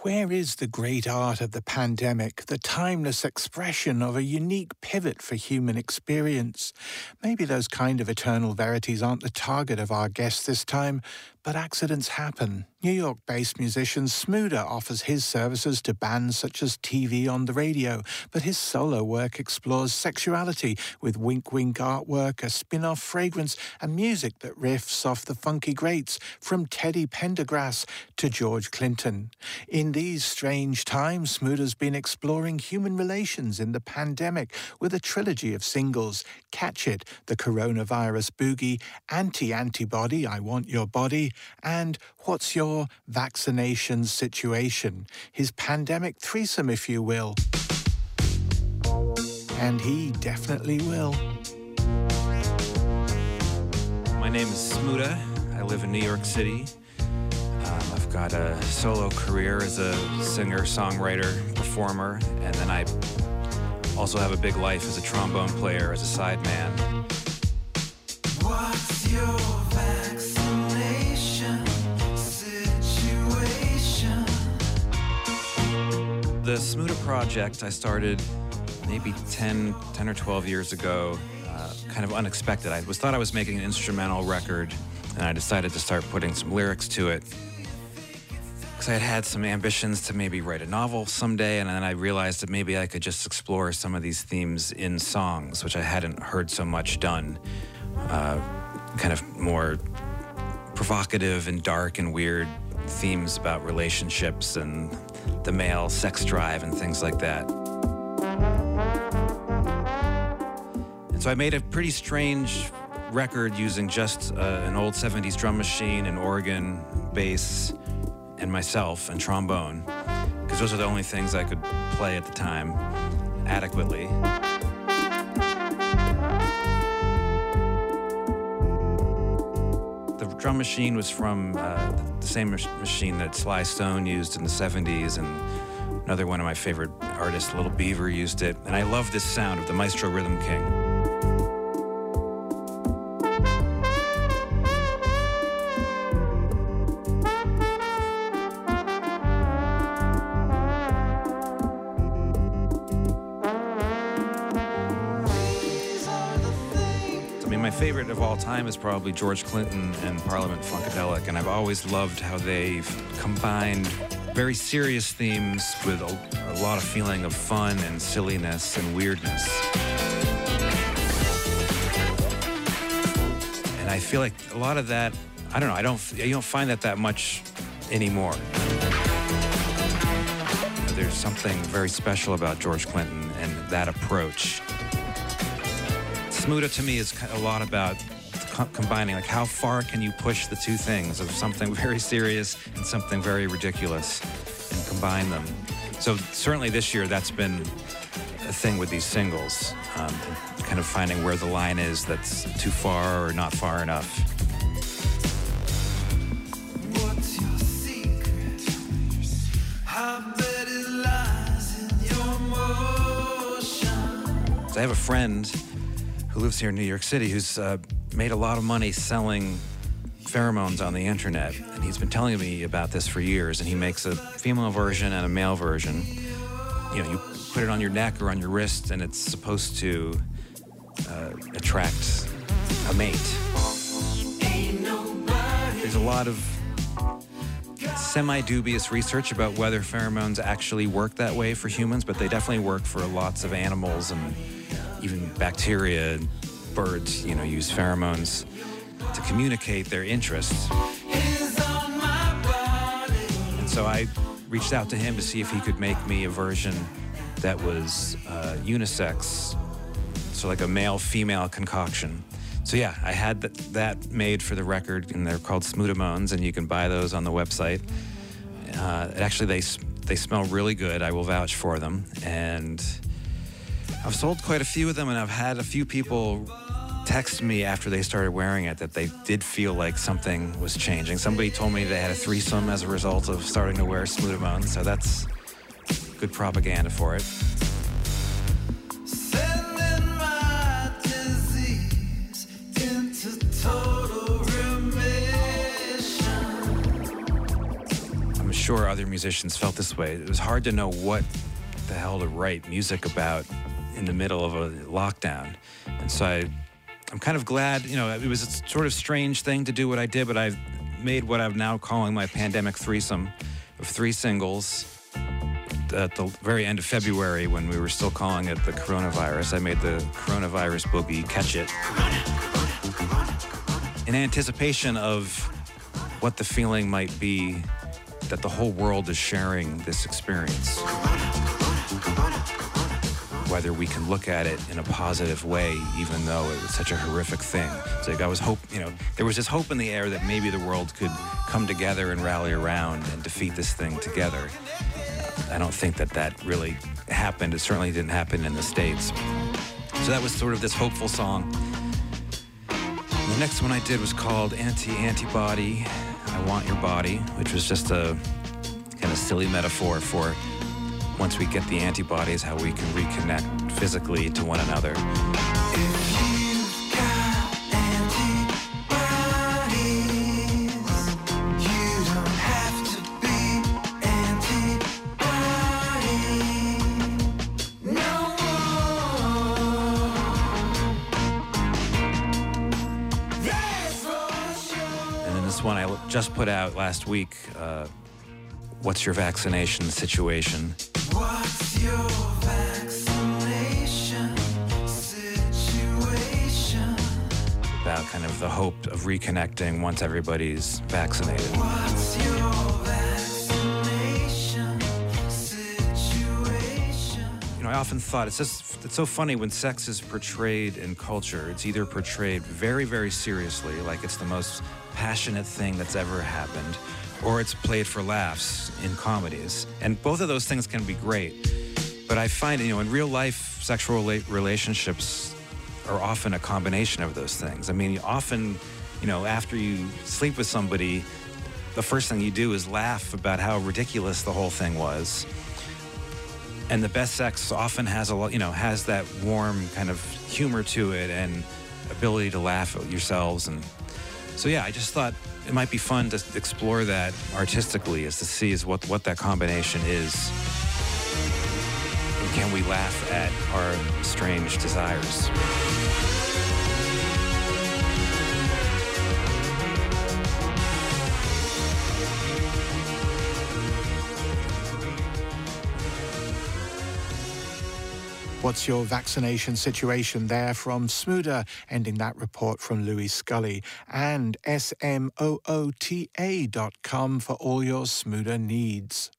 Where is the great art of the pandemic, the timeless expression of a unique pivot for human experience? Maybe those kind of eternal verities aren't the target of our guest this time, but accidents happen. New York based musician Smoota offers his services to bands such as TV on the radio, but his solo work explores sexuality with wink wink artwork, a spin off fragrance, and music that riffs off the funky greats from Teddy Pendergrass to George Clinton. In these strange times, Smoota's been exploring human relations in the pandemic with a trilogy of singles Catch It, The Coronavirus Boogie, Anti Antibody, I Want Your Body, and what's your vaccination situation? His pandemic threesome, if you will. And he definitely will. My name is Smoota. I live in New York City. I've got a solo career as a singer, songwriter, performer, and then I also have a big life as a trombone player, as a sideman. What's your the Smoota project I started maybe 10, 10 or 12 years ago, uh, kind of unexpected. I was thought I was making an instrumental record, and I decided to start putting some lyrics to it. Because I had had some ambitions to maybe write a novel someday, and then I realized that maybe I could just explore some of these themes in songs, which I hadn't heard so much done. Uh, kind of more provocative and dark and weird themes about relationships and the male sex drive and things like that. And so I made a pretty strange record using just uh, an old 70s drum machine, an organ, bass, and myself, and trombone, because those are the only things I could play at the time adequately. The drum machine was from uh, the same machine that Sly Stone used in the 70s, and another one of my favorite artists, Little Beaver, used it. And I love this sound of the Maestro Rhythm King. Favorite of all time is probably George Clinton and Parliament Funkadelic, and I've always loved how they've combined very serious themes with a, a lot of feeling of fun and silliness and weirdness. And I feel like a lot of that, I don't know, I don't, you don't find that that much anymore. There's something very special about George Clinton and that approach. Smoota to me is a lot about combining like how far can you push the two things of something very serious and something very ridiculous and combine them. So certainly this year that's been a thing with these singles um, kind of finding where the line is that's too far or not far enough. I have a friend who lives here in New York City, who's uh, made a lot of money selling pheromones on the internet. And he's been telling me about this for years. And he makes a female version and a male version. You know, you put it on your neck or on your wrist, and it's supposed to uh, attract a mate. There's a lot of semi dubious research about whether pheromones actually work that way for humans, but they definitely work for lots of animals and even bacteria, birds, you know, use pheromones to communicate their interests. And so I reached out to him to see if he could make me a version that was uh, unisex, so like a male female concoction. So yeah, I had that, that made for the record, and they're called Smootamones, and you can buy those on the website. Uh, actually, they they smell really good. I will vouch for them, and I've sold quite a few of them, and I've had a few people text me after they started wearing it that they did feel like something was changing. Somebody told me they had a threesome as a result of starting to wear Smootamones, so that's good propaganda for it. I'm sure other musicians felt this way. It was hard to know what the hell to write music about in the middle of a lockdown. And so I, I'm kind of glad, you know, it was a sort of strange thing to do what I did, but I've made what I'm now calling my pandemic threesome of three singles. At the very end of February, when we were still calling it the coronavirus, I made the coronavirus boogie Catch It. In anticipation of what the feeling might be that the whole world is sharing this experience whether we can look at it in a positive way, even though it was such a horrific thing. It's like I was hope, you know, there was this hope in the air that maybe the world could come together and rally around and defeat this thing together. I don't think that that really happened. It certainly didn't happen in the States. So that was sort of this hopeful song. the next one I did was called Anti Antibody, I Want Your Body, which was just a kind of silly metaphor for once we get the antibodies, how we can reconnect physically to one another. And then this one I just put out last week. Uh, what's your vaccination situation? About kind of the hope of reconnecting once everybody's vaccinated. You know, I often thought it's just it's so funny when sex is portrayed in culture. It's either portrayed very, very seriously, like it's the most passionate thing that's ever happened, or it's played for laughs in comedies. And both of those things can be great. But I find, you know, in real life, sexual relationships are often a combination of those things. I mean, often, you know, after you sleep with somebody, the first thing you do is laugh about how ridiculous the whole thing was. And the best sex often has a lot, you know, has that warm kind of humor to it and ability to laugh at yourselves. And so, yeah, I just thought it might be fun to explore that artistically, is to see is what what that combination is. And can we laugh at our strange desires? What's your vaccination situation there from Smoota, ending that report from Louis Scully, and SMOOTA.com for all your Smoota needs.